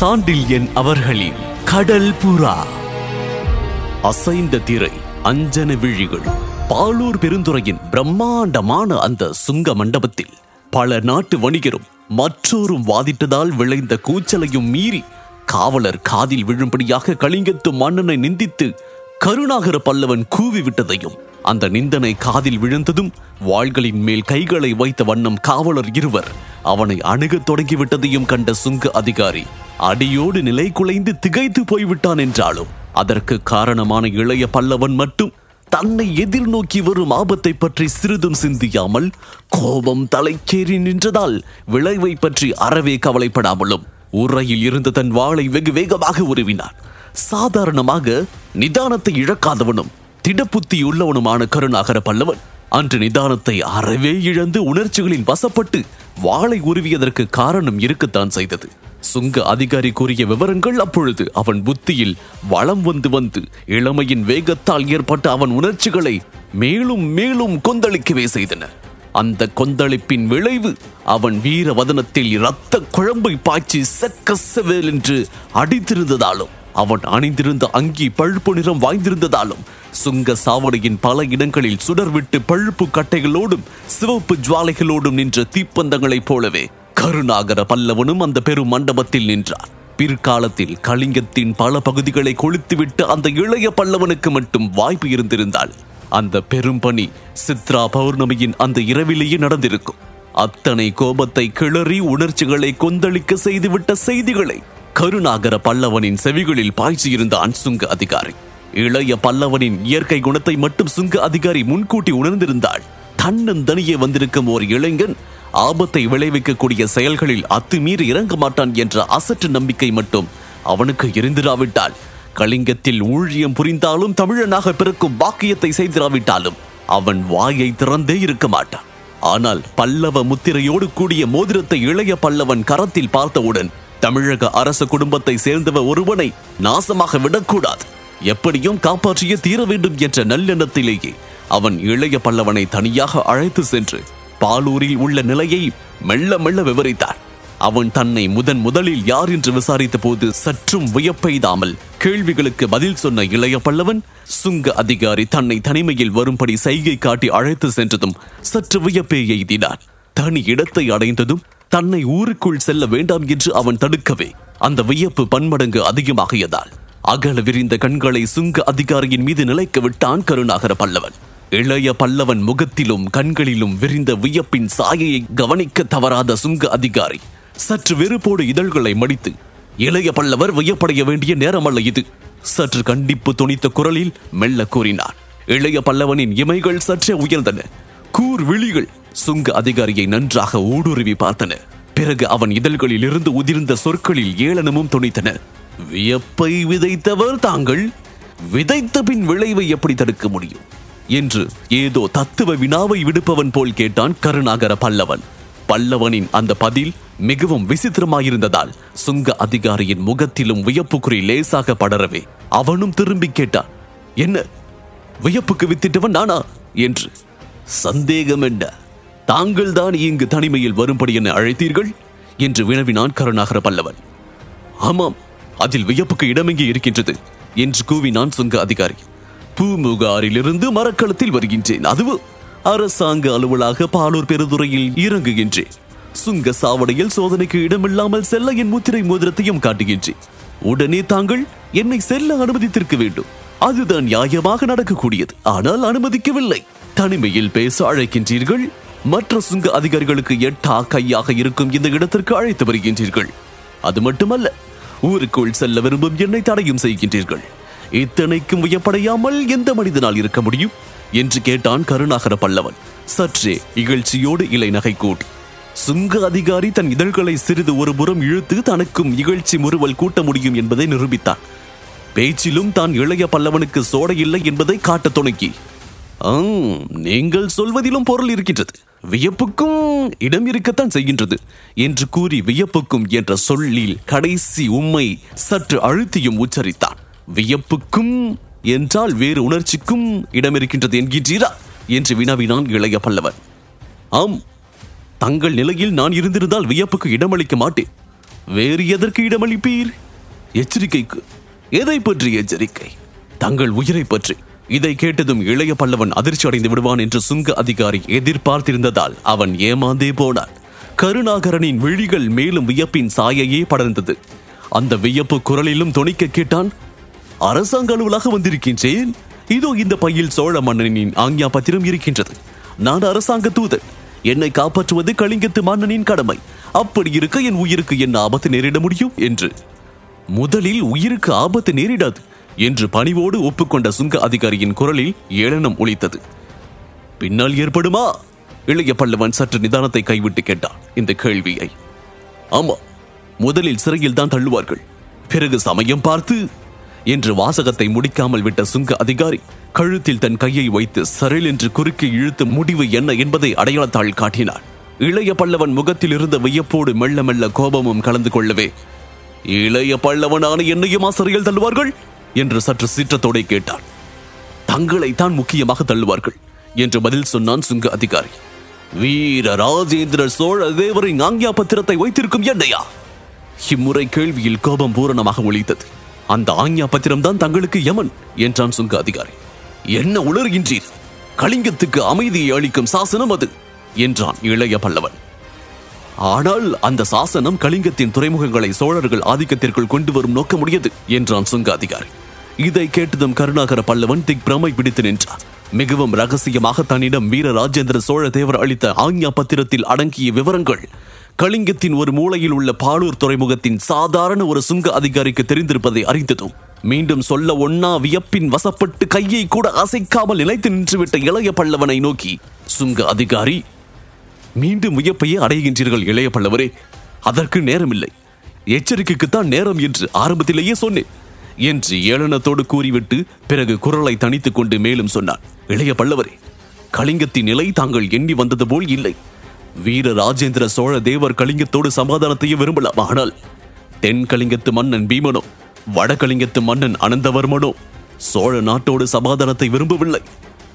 சாண்டில்யன் அவர்களின் கடல் புறா. அசைந்த திரை அஞ்சன விழிகள் பாலூர் பெருந்துறையின் பிரம்மாண்டமான அந்த சுங்க மண்டபத்தில் பல நாட்டு வணிகரும் மற்றோரும் வாதிட்டதால் விளைந்த கூச்சலையும் மீறி காவலர் காதில் விழும்படியாக கலிங்கத்து மன்னனை நிந்தித்து கருணாகர பல்லவன் கூவி விட்டதையும் அந்த நிந்தனை காதில் விழுந்ததும் வாள்களின் மேல் கைகளை வைத்த வண்ணம் காவலர் இருவர் அவனை அணுகத் தொடங்கிவிட்டதையும் கண்ட சுங்க அதிகாரி அடியோடு நிலை குலைந்து திகைத்து போய்விட்டான் என்றாலும் அதற்கு காரணமான இளைய பல்லவன் மட்டும் தன்னை எதிர்நோக்கி வரும் ஆபத்தை பற்றி சிறிதும் சிந்தியாமல் கோபம் தலைக்கேறி நின்றதால் விளைவை பற்றி அறவே கவலைப்படாமலும் உரையில் இருந்த தன் வாளை வெகு வேகமாக உருவினான். சாதாரணமாக நிதானத்தை இழக்காதவனும் திடப்புத்தி உள்ளவனுமான கருணாகர பல்லவன். அன்று நிதானத்தை அறவே இழந்து உணர்ச்சிகளில் வசப்பட்டு வாளை உருவியதற்கு காரணம் இருக்கத்தான் செய்தது. சுங்க அதிகாரி கூறிய விவரங்கள் அப்பொழுது அவன் புத்தியில் வளம் வந்து வந்து இளமையின் வேகத்தால் ஏற்பட்ட அவன் உணர்ச்சிகளை மேலும் மேலும் கொந்தளிக்கவே செய்தன. அந்த கொந்தளிப்பின் விளைவு அவன் வீர வதனத்தில் இரத்த குழம்பை பாய்ச்சி செக்க செவேல் என்று அடித்திருந்ததாலும் அவன் அணிந்திருந்த அங்கி பழுப்பு நிறம் வாய்ந்திருந்ததாலும் சுங்க சாவடியின் பல இடங்களில் சுடர்விட்டு பழுப்பு கட்டைகளோடும் சிவப்பு ஜுவாலைகளோடும் நின்ற தீப்பந்தங்களைப் போலவே கருணாகர பல்லவனும் அந்த பெரும் மண்டபத்தில் நின்றார் பிற்காலத்தில் கலிங்கத்தின் பல பகுதிகளை கொளுத்துவிட்டு அந்த இளைய பல்லவனுக்கு மட்டும் வாய்ப்பு இருந்திருந்தால் அந்த பெரும் பணி சித்ரா பௌர்ணமியின் அந்த இரவிலேயே நடந்திருக்கும். அத்தனை கோபத்தை கிளறி உணர்ச்சிகளை கொந்தளிக்க செய்துவிட்ட செய்திகளை கருணாகர பல்லவனின் செவிகளில் பாய்ச்சியிருந்தான் சுங்க அதிகாரி. இளைய பல்லவனின் இயற்கை குணத்தை மட்டும் சுங்க அதிகாரி முன்கூட்டி உணர்ந்திருந்தாள். தன்னந்தனியே வந்திருக்கும் ஒரு இளைஞன் ஆபத்தை விளைவிக்கக்கூடிய செயல்களில் அத்துமீறி இறங்க மாட்டான் என்ற அசற்று நம்பிக்கை மட்டும் அவனுக்கு இருந்திராவிட்டால் கலிங்கத்தில் ஊழியம் புரிந்தாலும் தமிழனாக பிறக்கும் பாக்கியத்தை செய்திராவிட்டாலும் அவன் வாயை திறந்தே இருக்க மாட்டான். ஆனால் பல்லவ முத்திரையோடு கூடிய மோதிரத்தை இளைய பல்லவன் கரத்தில் பார்த்தவுடன் தமிழக அரச குடும்பத்தை சேர்ந்தவ ஒருவனை நாசமாக விடக்கூடாது. எப்படியும் காப்பாற்றிய தீர வேண்டும் என்ற நல்லெண்ணத்திலேயே அவன் இளைய பல்லவனை தனியாக அழைத்து சென்று பாலூரில் உள்ள நிலையை மெல்ல மெல்ல விவரித்தார். அவன் தன்னை முதன் முதலில் யார் என்று விசாரித்த போது சற்றும் வியப்பெய்தாமல் கேள்விகளுக்கு பதில் சொன்ன இளைய பல்லவன் சுங்க அதிகாரி தன்னை தனிமையில் வரும்படி சைகை காட்டி அழைத்து சென்றதும் சற்று வியப்பே எய்தினார் தனி இடத்தை அடைந்ததும் தன்னை ஊருக்குள் செல்ல வேண்டாம் என்று அவன் தடுக்கவே அந்த வியப்பு பன்மடங்கு அதிகமாகியதால் அகல விரிந்த கண்களை சுங்க அதிகாரியின் மீது நிலைக்க விட்டான் கருணாகர பல்லவன். இளைய பல்லவன் முகத்திலும் கண்களிலும் விரிந்த வியப்பின் சாயையை கவனிக்க தவறாத சுங்க அதிகாரி சற்று வெறுப்போடு இதழ்களை மடித்து இளைய பல்லவர் வியப்படைய வேண்டிய நேரமல்ல இது. சற்று கண்டிப்பு துணித்த குரலில் மெல்ல கூறினார் இளைய பல்லவனின் இமைகள் சற்றே உயர்ந்தன. கூர் விழிகள் சுங்க அதிகாரியை நன்றாக ஊடுருவி பார்த்தன. பிறகு அவன் இதழ்களில் இருந்து உதிர்ந்த சொற்களில் ஏளனமும் துணித்தன. வியப்பை விதைத்தவர் தாங்கள்? விதைத்த பின் விளைவை எப்படி தடுக்க முடியும்? என்று ஏதோ தத்துவ வினாவை விடுப்பவன் போல் கேட்டான் கருணாகர பல்லவன். பல்லவனின் அந்த பதில் மிகவும் விசித்திரமாயிருந்ததால் சுங்க அதிகாரியின் முகத்திலும் வியப்புக்குறி லேசாக படரவே அவனும் திரும்பி கேட்டான். என்ன? வியப்புக்கு வித்திட்டவன் நானா? என்று. சந்தேகம் என்ன தாங்கள் தான் இங்கு தனிமையில் வரும்படி என அழைத்தீர்கள்? என்று வினவினான் கருணாகர பல்லவன். ஆமாம் அதில் வியப்புக்கு இடமெங்கே இருக்கின்றது என்று கூவினான் சுங்க அதிகாரி. பூமுகாரிலிருந்து மரக்களத்தில் வருகின்றேன் அதுவும் அரசாங்க அலுவலாக பாலூர் பெருதுறையில் இறங்குகின்றேன். சுங்க சாவடியில் சோதனைக்கு இடமில்லாமல் செல்ல என் முத்திரை மோதிரத்தையும் காட்டுகின்றேன். உடனே தாங்கள் என்னை செல்ல அனுமதித்திருக்க வேண்டும். அதுதான் நியாயமாக நடக்கக்கூடியது ஆனால் அனுமதிக்கவில்லை. தனிமையில் பேச அழைக்கின்றீர்கள்? மற்ற சுங்க அதிகாரிகளுக்கு எட்டா கையாக இருக்கும் இந்த இடத்திற்கு அழைத்து வருகின்றீர்கள். அது மட்டுமல்ல ஊருக்குள் செல்ல விரும்பும் என்னை தடையும் செய்கின்றீர்கள். இத்தனைக்கும் வியப்படையாமல் எந்த மனிதனால் இருக்க முடியும்? என்று கேட்டான் கருணாகர பல்லவன். சற்றே இகழ்ச்சியோடு இலை நகை கூட்டி சுங்க அதிகாரி தன் இதழ்களை சிறிது ஒரு புறம் இழுத்து தனக்கும் இகழ்ச்சி முறுவல் கூட்ட முடியும் என்பதை நிரூபித்தான். பேச்சிலும் தான் இளைய பல்லவனுக்கு சோட இல்லை என்பதை காட்டத் தொடங்கி. ஆம், நீங்கள் சொல்வதிலும் பொருள் இருக்கின்றது. வியப்புக்கும் இடம் இருக்கத்தான் செய்கின்றது என்று கூறி வியப்புக்கும் என்ற சொல்லில் கடைசி உம்மை சற்று அழுத்தியும் உச்சரித்தான். வியப்புக்கும் என்றால் வேறு உணர்ச்சிக்கும் இடம் இருக்கின்றது என்கின்றீரா என்று வினாவினான் இளைய பல்லவன். ஆம் தங்கள் நிலையில் நான் இருந்திருந்தால் வியப்புக்கு இடமளிக்க மாட்டேன். வேறு எதற்கு இடமளிப்பீர்? எச்சரிக்கைக்கு எதை பற்றி எச்சரிக்கை? தங்கள் உயிரை பற்றி. இதை கேட்டதும் இளைய பல்லவன் அதிர்ச்சி அடைந்து விடுவான் என்று சுங்க அதிகாரி எதிர்பார்த்திருந்ததால் அவன் ஏமாந்தே போனான். கருணாகரனின் விழிகள் மேலும் வியப்பின் சாயையே படர்ந்தது. அந்த வியப்பு குரலிலும் துணிக்க கேட்டான் அரசாங்க அலுவலாக வந்திருக்கின்றேன். இதோ இந்த பையில் சோழ மன்னனின் ஆஞ்ஞா பத்திரம் இருக்கின்றது. நான் அரசாங்க தூதன். என்னை காப்பாற்றுவது கலிங்கத்து மன்னனின் கடமை. அப்படி இருக்க என் உயிருக்கு என்ன ஆபத்து நேரிட முடியும்? என்று. முதலில் உயிருக்கு ஆபத்து நேரிடாது. என்று பணிவோடு ஒப்புக்கொண்ட சுங்க அதிகாரியின் குரலில் ஏளனம் ஒலித்தது. பின்னால் ஏற்படுமா? இளைய பல்லவன் சற்று நிதானத்தை கைவிட்டு கேட்டான் இந்த கேள்வியை. ஆமா முதலில் சிறையில் தான் தள்ளுவார்கள். பிறகு சமயம் பார்த்து என்று வாசகத்தை முடிக்காமல் விட்ட சுங்க அதிகாரி கழுத்தில் தன் கையை வைத்து சரள் என்று குறுக்கி இழுத்து முடிவு என்ன என்பதை அடையாளத்தாள் காட்டினார் இளைய பல்லவன் முகத்தில் இருந்த வியப்போடு மெல்ல மெல்ல கோபமும் கலந்து கொள்ளவே இளைய பல்லவனான என்னையுமா சிறையில் தள்ளுவார்கள்? என்று சற்று சீற்றத்தோടെ கேட்டார் தங்களைத்தான் முக்கியமாக தள்ளுவார்கள் என்று பதில் சொன்னான் சுங்க அதிகாரி. வீர ராஜேந்திர சோழ தேவரின் ஆங்கியா பத்திரத்தை வைத்திருக்கும் என்னையா? இம்முறை கேள்வியில் கோபம் பூரணமாக ஒழித்தது அந்த ஆங்கியா பத்திரம் தான் தங்களுக்கு யமன் என்றான் சுங்க அதிகாரி. என்ன உளறுகின்றீர்? கலிங்கத்துக்கு அமைதியை அளிக்கும் சாசனம் அது என்றான் இளைய பல்லவன். ஆனால் அந்த சாசனம் கலிங்கத்தின் துறைமுகங்களை சோழர்கள் ஆதிக்கத்திற்குள் கொண்டு வரும் நோக்கமுடையது என்றான் சுங்க அதிகாரி இதை கேட்டதும் கருணாகர பல்லவன் திக் பிரமை பிடித்து நின்றார் மிகவும் ரகசியமாக தன்னிடம் வீர ராஜேந்திர சோழ தேவர் அளித்த ஆஞ்ஞா பத்திரத்தில் அடங்கிய விவரங்கள். கலிங்கத்தின் ஒரு மூலையில் உள்ள பாலூர் துறைமுகத்தின் சாதாரண ஒரு சுங்க அதிகாரிக்கு தெரிந்திருப்பதை அறிந்ததும் மீண்டும் சொல்ல ஒன்னா வியப்பின் வசப்பட்டு கையை கூட அசைக்காமல் நிலைத்து நின்றுவிட்ட இளைய பல்லவனை நோக்கி சுங்க அதிகாரி மீண்டும் வியப்பையே அடைகின்றீர்கள் இளைய பல்லவரே. அதற்கு நேரமில்லை. எச்சரிக்கைக்குத்தான் நேரம் என்று ஆரம்பத்திலேயே சொன்னேன். என்று ஏளனத்தோடு கூறிவிட்டு பிறகு குரலை தனித்துக் கொண்டு மேலும் சொன்னார் இளைய பல்லவரே கலிங்கத்தின் நிலை தாங்கள் எண்ணி வந்தது போல் இல்லை. வீர ராஜேந்திர சோழ தேவர் கலிங்கத்தோடு சமாதானத்தையே விரும்பலாம். ஆனால் தென் கலிங்கத்து மன்னன் பீமனோ வடகலிங்கத்து மன்னன் அனந்தவர்மனோ சோழ நாட்டோடு சமாதானத்தை விரும்பவில்லை.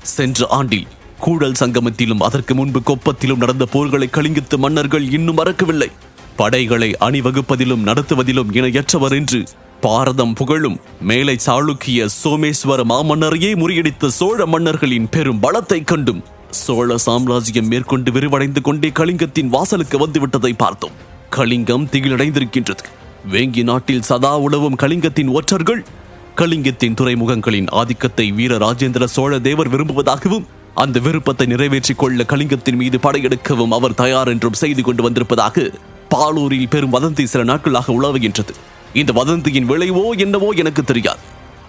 சென்ற ஆண்டில் கூடல் சங்கமத்திலும் அதற்கு முன்பு கொப்பத்திலும் நடந்த போர்களை கலிங்கத்து மன்னர்கள் இன்னும் மறக்கவில்லை. படைகளை அணிவகுப்பதிலும் நடத்துவதிலும் இணையற்றவர் என்று பாரதம் புகழும் மேலை சாளுக்கிய சோமேஸ்வர மாமன்னரையே முறியடித்த சோழ மன்னர்களின் பெரும் பலத்தை கண்டும் சோழ சாம்ராஜ்யம் மேற்கொண்டு விரிவடைந்து கொண்டே கலிங்கத்தின் வாசலுக்கு வந்துவிட்டதை பார்த்தோம். கலிங்கம் திகிலடைந்திருக்கின்றது. வேங்கி நாட்டில் சதா உழவும் கலிங்கத்தின் ஒற்றர்கள் கலிங்கத்தின் துறைமுகங்களின் ஆதிக்கத்தை வீர ராஜேந்திர சோழ தேவர் விரும்புவதாகவும் அந்த விருப்பத்தை நிறைவேற்றிக் கொள்ள கலிங்கத்தின் மீது படையெடுக்கவும் அவர் தயார் என்றும் செய்து கொண்டு வந்திருப்பதாக பாலூரில் பெரும் வதந்தி சில நாட்களாக உலவுகின்றது. இந்த வதந்தியின் விளைவோ என்னவோ எனக்கு தெரியாது.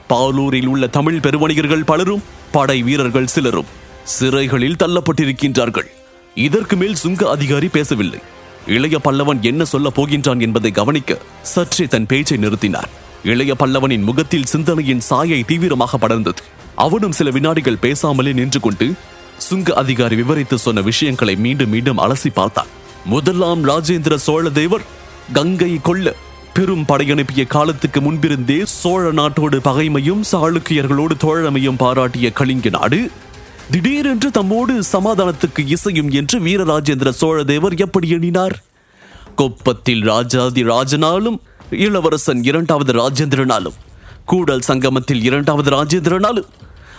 பாலூரில் உள்ள தமிழ் பெருவணிகர்கள் பலரும் படை வீரர்கள் சிலரும் சிறைகளில் தள்ளப்பட்டிருக்கின்றார்கள். இதற்கு மேல் சுங்க அதிகாரி பேசவில்லை. இளைய பல்லவன் என்ன சொல்ல போகின்றான் என்பதை கவனிக்க சற்றே தன் பேச்சை நிறுத்தினார். இளைய பல்லவனின் முகத்தில் சிந்தனையின் சாயை தீவிரமாக படர்ந்தது. அவனும் சில வினாடிகள் பேசாமலே நின்று கொண்டு சுங்க அதிகாரி விவரித்து சொன்ன விஷயங்களை மீண்டும் மீண்டும் அலசி பார்த்தான். முதலாம் ராஜேந்திர சோழ தேவர் கங்கை கொள்ள பெரும் படையனுப்பிய காலத்துக்கு முன்பிருந்தே சோழ நாட்டோடு பகைமையும் சாளுக்கியர்களோடு தோழமையும் பாராட்டிய கலிங்க நாடு திடீரென்று தம்மோடு சமாதானத்துக்கு இசையும் என்று வீரராஜேந்திர சோழ தேவர் எப்படி எண்ணினார்? கொப்பத்தில் ராஜாதி ராஜனாலும் இளவரசன் இரண்டாவது ராஜேந்திரனாலும் கூடல் சங்கமத்தில் இரண்டாவது ராஜேந்திரனாலும்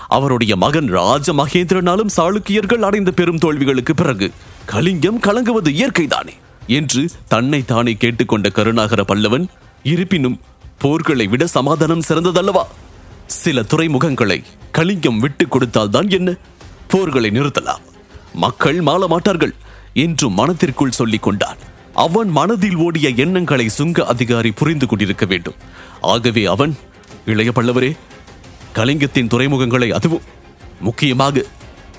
அவருடைய மகன் ராஜ மகேந்திரனாலும் சாளுக்கியர்கள் அடைந்த பெரும் தோல்விகளுக்கு பிறகு கலிங்கம் கலங்குவது இயற்கைதானே என்று தன்னை தானே கேட்டுக்கொண்ட கருணாகர பல்லவன் இருப்பினும் போர்களை விட சமாதானம் சிறந்ததல்லவா? சில துறைமுகங்களை கலிங்கம் விட்டு கொடுத்தால்தான் என்ன? போர்களை நிறுத்தலாம். மக்கள் மாள மாட்டார்கள் என்று மனத்திற்குள் சொல்லிக் கொண்டான். அவன் மனதில் ஓடிய எண்ணங்களை சுங்க அதிகாரி புரிந்து கொண்டிருக்க வேண்டும். ஆகவே அவன் இளைய பல்லவரே கலிங்கத்தின் துறைமுகங்களை அதுவும். முக்கியமாக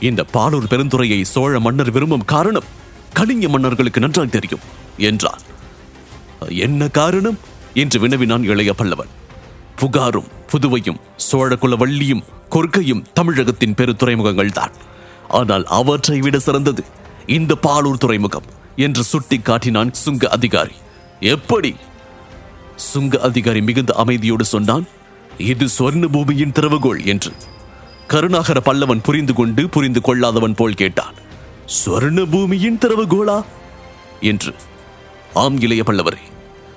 இந்த பாலூர் பெருந்துறையை சோழ மன்னர் விரும்பும் காரணம் கலிங்க மன்னர்களுக்கு நன்றாக தெரியும் என்றான். என்ன காரணம்? என்று வினவினான் இளைய பல்லவன். புகாரும் புதுவையும் சோழகுல வள்ளியும் கொர்க்கையும் தமிழகத்தின் பெரு துறைமுகங்கள் தான். ஆனால் அவற்றை விட சிறந்தது இந்த பாலூர் துறைமுகம் என்று சுட்டி காட்டினான் சுங்க அதிகாரி. எப்படி? சுங்க அதிகாரி மிகுந்த அமைதியோடு சொன்னான் இது சொர்ண பூமியின் திறவுகோள் என்று கருணாகர பல்லவன் புரிந்து கொண்டு புரிந்து கொள்ளாதவன் போல் கேட்டான். சொர்ண பூமியின் திறவுகோளா? என்று. ஆம் இளைய பல்லவரே.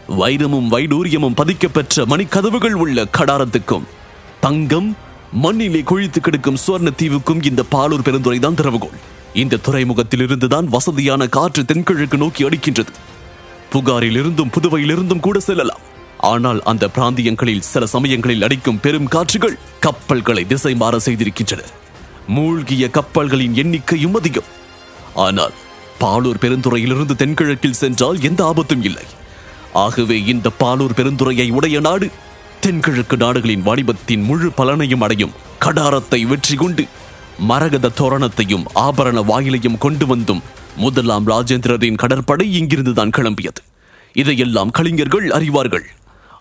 வைரமும் வைடூரியமும் பதிக்கப்பெற்ற மணிக்கதவுகள் உள்ள கடாரத்துக்கும் தங்கம் மண்ணிலே குழித்து கிடக்கும் சுவர்ண தீவுக்கும் இந்த பாலூர் பெருந்துறை தான் திறவுகோள். இந்த துறைமுகத்தில் இருந்துதான் வசதியான காற்று தென்கிழக்கு நோக்கி அடிக்கின்றது. புகாரில் இருந்தும் புதுவையிலிருந்தும் கூட செல்லலாம். ஆனால் அந்த பிராந்தியங்களில் சில சமயங்களில் அடிக்கும் பெரும் காற்றுகள் கப்பல்களை திசை மாற செய்திருக்கின்றன. மூழ்கிய கப்பல்களின் எண்ணிக்கையும் அதிகம். ஆனால் பாலூர் பெருந்துறையிலிருந்து தென்கிழக்கில் சென்றால் எந்த ஆபத்தும் இல்லை. ஆகவே இந்த பாலூர் பெருந்துறையை உடைய நாடு தென்கிழக்கு நாடுகளின் வாணிபத்தின் முழு பலனையும் அடையும் கடாரத்தை வெற்றி கொண்டு மரகத தோரணத்தையும் ஆபரண வாயிலையும் கொண்டு வந்தும் முதலாம் ராஜேந்திரரின் கடற்படை இங்கிருந்துதான் கிளம்பியது. இதையெல்லாம் கலைஞர்கள் அறிவார்கள்.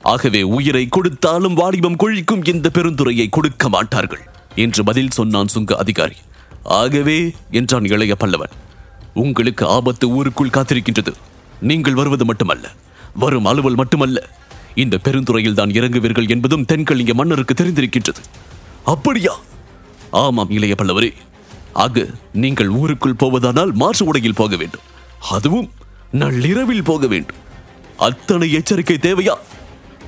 ஆகவே உயிரை கொடுத்தாலும் வாலிபம் கொழிக்கும் இந்த பெருந்துறையை கொடுக்க மாட்டார்கள். என்று பதில் சொன்னான் சுங்க அதிகாரி. ஆகவே என்றான் இளைய பல்லவன் உங்களுக்கு ஆபத்து ஊருக்குள் காத்திருக்கின்றது. நீங்கள் வருவது மட்டுமல்ல. வரும் அலுவல் மட்டுமல்ல. இந்த பெருந்துறையில் தான் இறங்குவீர்கள் என்பதும் தென்கலிங்க மன்னருக்கு தெரிந்திருக்கின்றது. அப்படியா? ஆமாம் இளைய பல்லவரே. ஆக நீங்கள் ஊருக்குள் போவதானால் மாற்று உடையில் போக வேண்டும். அதுவும் நள்ளிரவில் போக வேண்டும். அத்தனை எச்சரிக்கை தேவையா?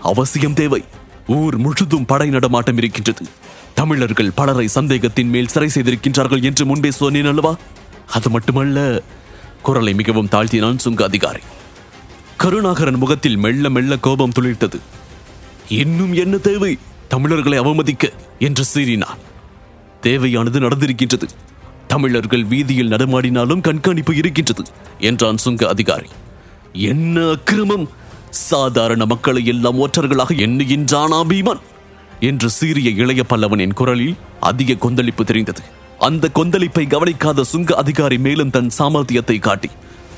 அவசியம் தேவை. ஊர் முழுதும் படை நடமாட்டம் இருக்கின்றது. தமிழர்கள் பலரை சந்தேகத்தின் மேல் சிறை செய்திருக்கின்றார்கள் என்று முன்பே சொன்னேன் அல்லவா? அது மட்டுமல்ல குரலை மிகவும் தாழ்த்தினான் சுங்க அதிகாரி. கருணாகரன் முகத்தில் மெல்ல மெல்ல கோபம் துளிர்த்தது. இன்னும் என்ன தேவை? தமிழர்களை அவமதிக்க என்று சீறினார் தேவையானது நடந்திருக்கின்றது. தமிழர்கள் வீதியில் நடமாடினாலும் கண்காணிப்பு இருக்கின்றது என்றான் சுங்க அதிகாரி. என்ன அக்கிரமம்? சாதாரண மக்களை எல்லாம் ஒற்றர்களாக எண்ணுகின்றானா பீமன்? என்று சீரிய இளைய பல்லவனின் குரலில் அதிக கொந்தளிப்பு தெரிந்தது. அந்த கொந்தளிப்பை கவனிக்காத சுங்க அதிகாரி மேலும் தன் சாமர்த்தியத்தை காட்டி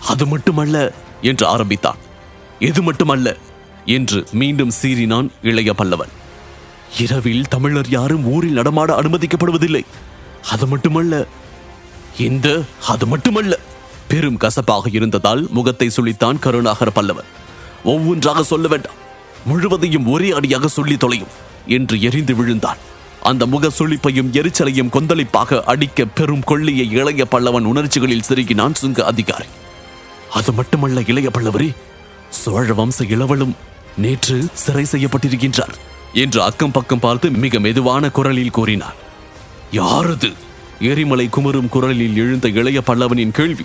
அது மட்டுமல்ல என்று ஆரம்பித்தான். எது மட்டுமல்ல என்று மீண்டும் சீறினான் இளைய பல்லவன். இரவில் தமிழர் யாரும் ஊரில் நடமாட அனுமதிக்கப்படுவதில்லை. அது மட்டுமல்ல இந்த அது மட்டுமல்ல பெரும் கசப்பாக இருந்ததால் முகத்தை சுழித்தான் கருணாகர பல்லவன். ஒவ்வொன்றாக சொல்ல வேண்டாம். முழுவதையும் ஒரே அடியாக சொல்லி தொலையும். என்று எரிந்து விழுந்தான். அந்த முக சுழிப்பையும் எரிச்சலையும் கொந்தளிப்பாக அடிக்க பெரும் கொள்ளியை இளைய பல்லவன் உணர்ச்சிகளில் செருகினான் சுங்க அதிகாரி. அது மட்டுமல்ல இளைய பல்லவரே சோழ வம்ச இளவலும் நேற்று சிறை செய்யப்பட்டிருக்கின்றார் என்று அக்கம் பக்கம் பார்த்து மிக மெதுவான குரலில் கூறினார். யாரது? எரிமலை குமரும் குரலில் எழுந்த இளைய பல்லவனின் கேள்வி.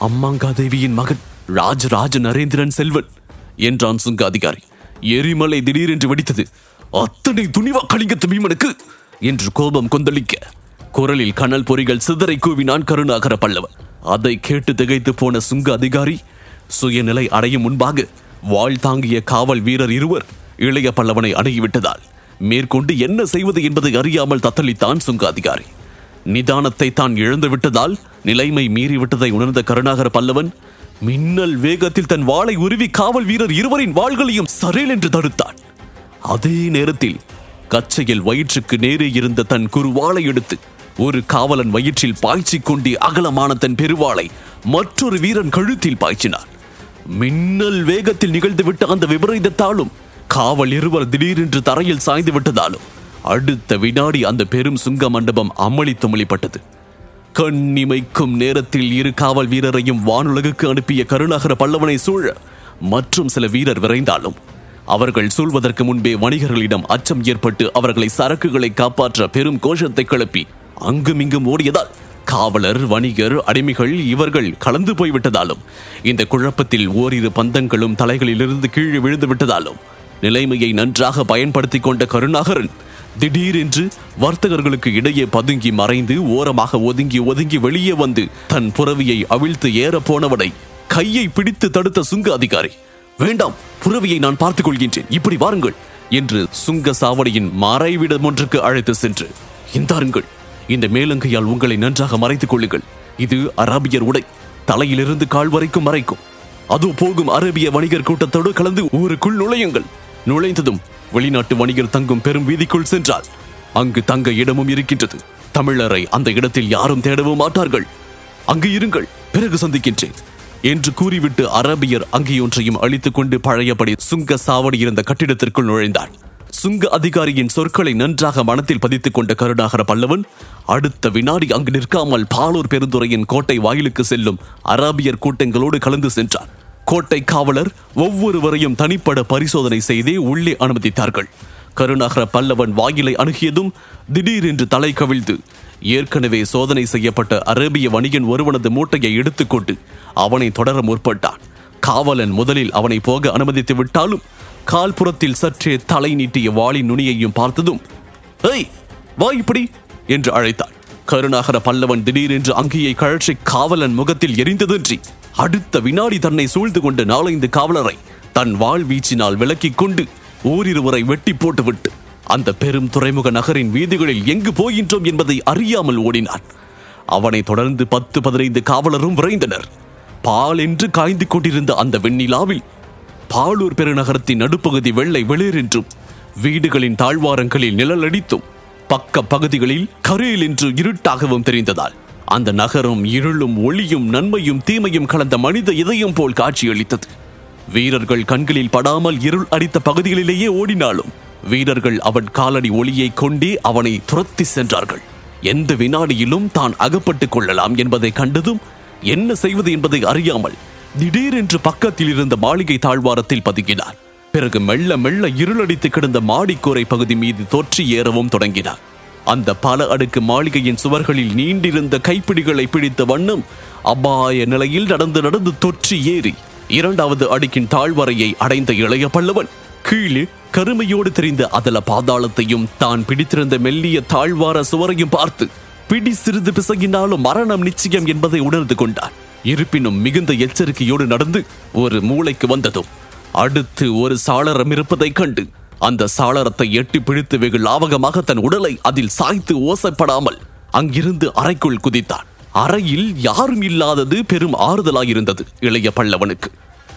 அம்மாங்கா தேவியின் மகன் ராஜராஜ நரேந்திரன் செல்வன். என்றான் சுங்க அதிகாரி. எரிமலை திடீரென்று வெடித்தது. அத்தனை துணிவா கலிங்கத்து பீமனுக்கு! என்று கோபம் கொந்தளிக்க. குரலில் கனல் பொறிகள் சிதறை கூவினான் கருணாகர பல்லவன். அதை கேட்டு திகைத்து போன சுங்க அதிகாரி சுயநிலை அடையும் முன்பாக வாழ் தாங்கிய காவல் வீரர் இருவர் இளைய பல்லவனை அணுகிவிட்டதால் மேற்கொண்டு என்ன செய்வது என்பதை அறியாமல் தத்தளித்தான் சுங்க அதிகாரி. நிதானத்தை தான் இழந்து விட்டதால் நிலைமை மீறிவிட்டதை உணர்ந்த கருணாகர பல்லவன் மின்னல் வேகத்தில் தன் வாளை உருவி காவல் வீரர் இருவரின் வாள்களையும் சரேல் என்று தடுத்தான். அதே நேரத்தில் கச்சையில் வயிற்றுக்கு நேரே இருந்த தன் குருவாளை எடுத்து ஒரு காவலன் வயிற்றில் பாய்ச்சிக் கொண்டே அகலமான தன் பெருவாளை மற்றொரு வீரன் கழுத்தில் பாய்ச்சினான். மின்னல் வேகத்தில் நிகழ்ந்துவிட்ட அந்த விபரீதத்தாலும் காவல் இருவர் திடீரென்று தரையில் சாய்ந்து விட்டதாலும் அடுத்த வினாடி அந்த பெரும் சுங்க மண்டபம் அமளி துமளிப்பட்டது. கண்ணிமைக்கும் நேரத்தில் இரு காவல் வீரரையும் வானுலகுக்கு அனுப்பிய கருணாகர பல்லவனை சூழ மற்றும் சில வீரர் விரைந்தாலும் அவர்கள் சூழ்வதற்கு முன்பே வணிகர்களிடம் அச்சம் ஏற்பட்டு அவர்களை சரக்குகளை காப்பாற்ற பெரும் கோஷத்தை கிளப்பி அங்குமிங்கும் ஓடியதால் காவலர் வணிகர் அடிமைகள் இவர்கள் கலந்து போய்விட்டதாலும் இந்த குழப்பத்தில் ஓரிரு பந்தங்களும் தலைகளிலிருந்து கீழே விழுந்து விட்டதாலும் நிலைமையை நன்றாக பயன்படுத்திக் கொண்ட கருணாகரன் திடீரென்று வர்த்தகர்களுக்கு இடையே பதுங்கி மறைந்து ஓரமாக ஒதுங்கி ஒதுங்கி வெளியே வந்து தன் புறவியை அவிழ்த்து ஏற போனவனை கையை பிடித்து தடுத்த சுங்க அதிகாரி. வேண்டாம் புறவியை நான் பார்த்துக் கொள்கின்றேன். இப்படி வாருங்கள் என்று சுங்க சாவடியின் மறைவிடம் ஒன்றுக்கு அழைத்து சென்று இந்தாருங்கள் இந்த மேலங்கையால் உங்களை நன்றாக மறைத்துக் கொள்ளுங்கள். இது அராபியர் உடை. தலையிலிருந்து கால் வரைக்கும் மறைக்கும். அது போகும் அரேபிய வணிகர் கூட்டத்தோடு கலந்து ஊருக்குள் நுழையுங்கள். நுழைந்ததும் வெளிநாட்டு வணிகர் தங்கும் பெரும் வீதிக்குள் சென்றால் அங்கு தங்க இடமும் இருக்கின்றது. தமிழரை அந்த இடத்தில் யாரும் தேடவும் மாட்டார்கள். அங்கு இருங்கள் பிறகு சந்திக்கின்றேன் என்று கூறிவிட்டு அரபியர் அங்கேயொன்றையும் அழித்துக் கொண்டு பழையபடி சுங்க சாவடி இருந்த கட்டிடத்திற்குள் நுழைந்தார். சுங்க அதிகாரியின் சொற்களை நன்றாக மனத்தில் பதித்துக் கொண்ட கருணாகர பல்லவன் அடுத்த வினாடி அங்கு நிற்காமல் பாலூர் பெருந்துறையின் கோட்டை வாயிலுக்கு செல்லும் அராபியர் கூட்டங்களோடு கலந்து சென்றார் கோட்டை காவலர் ஒவ்வொருவரையும் தனிப்பட பரிசோதனை செய்தே உள்ளே அனுமதித்தார்கள். கருணாகர பல்லவன் வாயிலை அணுகியதும் திடீரென்று தலை கவிழ்ந்து ஏற்கனவே சோதனை செய்யப்பட்ட அரேபிய வணிகன் ஒருவனது மூட்டையை எடுத்துக்கொண்டு அவனை தொடர முற்பட்டான். காவலன் முதலில் அவனை போக அனுமதித்து விட்டாலும் கால்புறத்தில் சற்றே தலை நீட்டிய வாளின் நுனியையும் பார்த்ததும் ஏய் வா இப்படி! என்று அழைத்தான். கருணாகர பல்லவன் திடீரென்று அங்கியை கழற்றி காவலன் முகத்தில் எரிந்ததின்றி அடுத்த வினாடி தன்னை சூழ்ந்து கொண்டு நாலைந்து காவலரை தன் வாழ்வீச்சினால் விலக்கிக் கொண்டு ஓரிருவரை வெட்டி போட்டுவிட்டு அந்த பெரும் துறைமுக நகரின் வீதிகளில் எங்கு போகின்றோம் என்பதை அறியாமல் ஓடினான். அவனை தொடர்ந்து பத்து பதினைந்து காவலரும் விரைந்தனர். பால் என்று காய்ந்து கொண்டிருந்த அந்த வெண்ணிலாவில் பாலூர் பெருநகரத்தின் நடுப்பகுதி வெள்ளை வெளிரென்றும் வீடுகளின் தாழ்வாரங்களில் நிழலடித்தும் பக்க பகுதிகளில் கரையில் என்று இருட்டாகவும் தெரிந்ததால் அந்த நகரம் இருளும் ஒளியும் நன்மையும் தீமையும் கலந்த மனித இதயம் போல் காட்சியளித்தது. வீரர்கள் கண்களில் படாமல் இருள் அடித்த பகுதிகளிலேயே ஓடினாலும் வீரர்கள் அவன் காலடி ஒளியை கொண்டே அவனை துரத்தி சென்றார்கள். எந்த வினாடியிலும் தான் அகப்பட்டுக் கொள்ளலாம் என்பதை கண்டதும் என்ன செய்வது என்பதை அறியாமல் திடீரென்று பக்கத்தில் இருந்த மாளிகை தாழ்வாரத்தில் பதுங்கினார் பிறகு மெல்ல மெல்ல இருளடித்து கிடந்த மாடிக்கூரை பகுதி மீது தொற்றி ஏறவும் தொடங்கினார் அந்த பல அடுக்கு மாளிகையின் சுவர்களில் நீண்டிருந்த கைப்பிடிகளை பிடித்த வண்ணம் அபாய நிலையில் நடந்து நடந்து தொற்றி ஏறி இரண்டாவது அடுக்கின் தாழ்வரையை அடைந்த இளைய பல்லவன் கீழே கருமையோடு தெரிந்த அதல பாதாளத்தையும் தான் பிடித்திருந்த மெல்லிய தாழ்வார சுவரையும் பார்த்து பிடி சிறிது பிசகினாலும் மரணம் நிச்சயம் என்பதை உணர்ந்து கொண்டார் இருப்பினும் மிகுந்த எச்சரிக்கையோடு நடந்து ஒரு மூளைக்கு வந்ததும் அடுத்து ஒரு சாளரம் இருப்பதைக் கண்டு அந்த சாளரத்தை எட்டி பிழித்து வெகு லாவகமாக தன் உடலை அதில் சாய்த்து ஓசைப்படாமல் அங்கிருந்து அறைக்குள் குதித்தான். அறையில் யாரும் இல்லாதது பெரும் ஆறுதலாயிருந்தது இளைய பல்லவனுக்கு.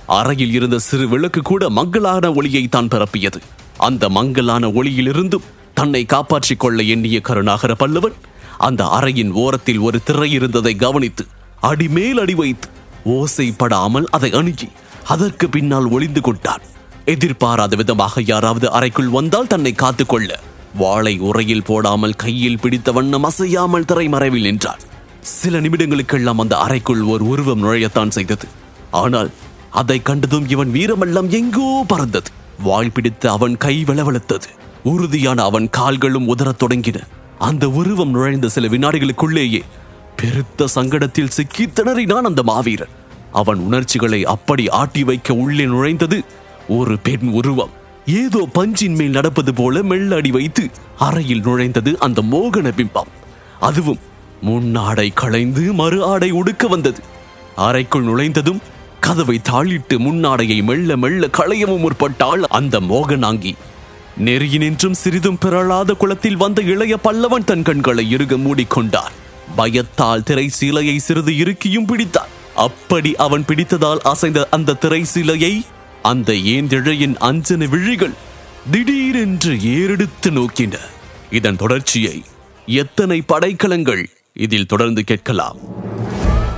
அறையில் இருந்த சிறு விளக்கு கூட மங்களான ஒளியை தான் பரப்பியது. அந்த மங்கலான ஒளியிலிருந்தும் தன்னை காப்பாற்றிக் கொள்ள எண்ணிய கருணாகர பல்லவன் அந்த அறையின் ஓரத்தில் ஒரு திரை இருந்ததை கவனித்து அடிமேல் அடி வைத்து ஓசைப்படாமல் அதை அணுகி அதற்கு பின்னால் ஒளிந்து கொண்டான். எதிர்பாராத விதமாக யாராவது அறைக்குள் வந்தால் தன்னை காத்துக்கொள்ள. வாளை உரையில் போடாமல் கையில் பிடித்த வண்ணம் அசையாமல் திரைமறைவில் நின்றாள். சில நிமிடங்களுக்கெல்லாம் அந்த அறைக்குள் ஒரு உருவம் நுழையத்தான் செய்தது. ஆனால் அதை கண்டதும் இவன் வீரமெல்லாம் எங்கோ பறந்தது. வாள் பிடித்து அவன் கை விளவெழுத்தது உறுதியான அவன் கால்களும் உதறத் தொடங்கின. அந்த உருவம் நுழைந்த சில வினாடிகளுக்குள்ளேயே பெருத்த சங்கடத்தில் சிக்கி திணறினான் அந்த மாவீரன். அவன் உணர்ச்சிகளை அப்படி ஆட்டி வைக்க உள்ளே நுழைந்தது ஒரு பெண் உருவம். ஏதோ பஞ்சின் மேல் நடப்பது போல மெல்ல அடி வைத்து அறையில் நுழைந்தது அந்த மோகன பிம்பம். அதுவும் முன்னாடை களைந்து மறு ஆடை உடுக்க வந்தது. அறைக்குள் நுழைந்ததும் கதவை தாளிட்டு முன்னாடையை மெல்ல மெல்ல களையவும் முற்பட்டாள் அந்த மோகனாங்கி. நெறியினின்றும் சிறிதும் பிறழாத குளத்தில் வந்த இளைய பல்லவன் தன் கண்களை இறுக மூடிக்கொண்டார். பயத்தால் திரை சீலையை சிறிது இறுக்கியும் பிடித்தார் அப்படி அவன் பிடித்ததால் அசைந்த அந்த திரை சீலையை அந்த ஏந்திழையின் அஞ்சன விழிகள் திடீரென்று ஏறெடுத்து நோக்கின. இதன் தொடர்ச்சியை எத்தனை படைக்கலங்கள் இதில் தொடர்ந்து கேட்கலாம்.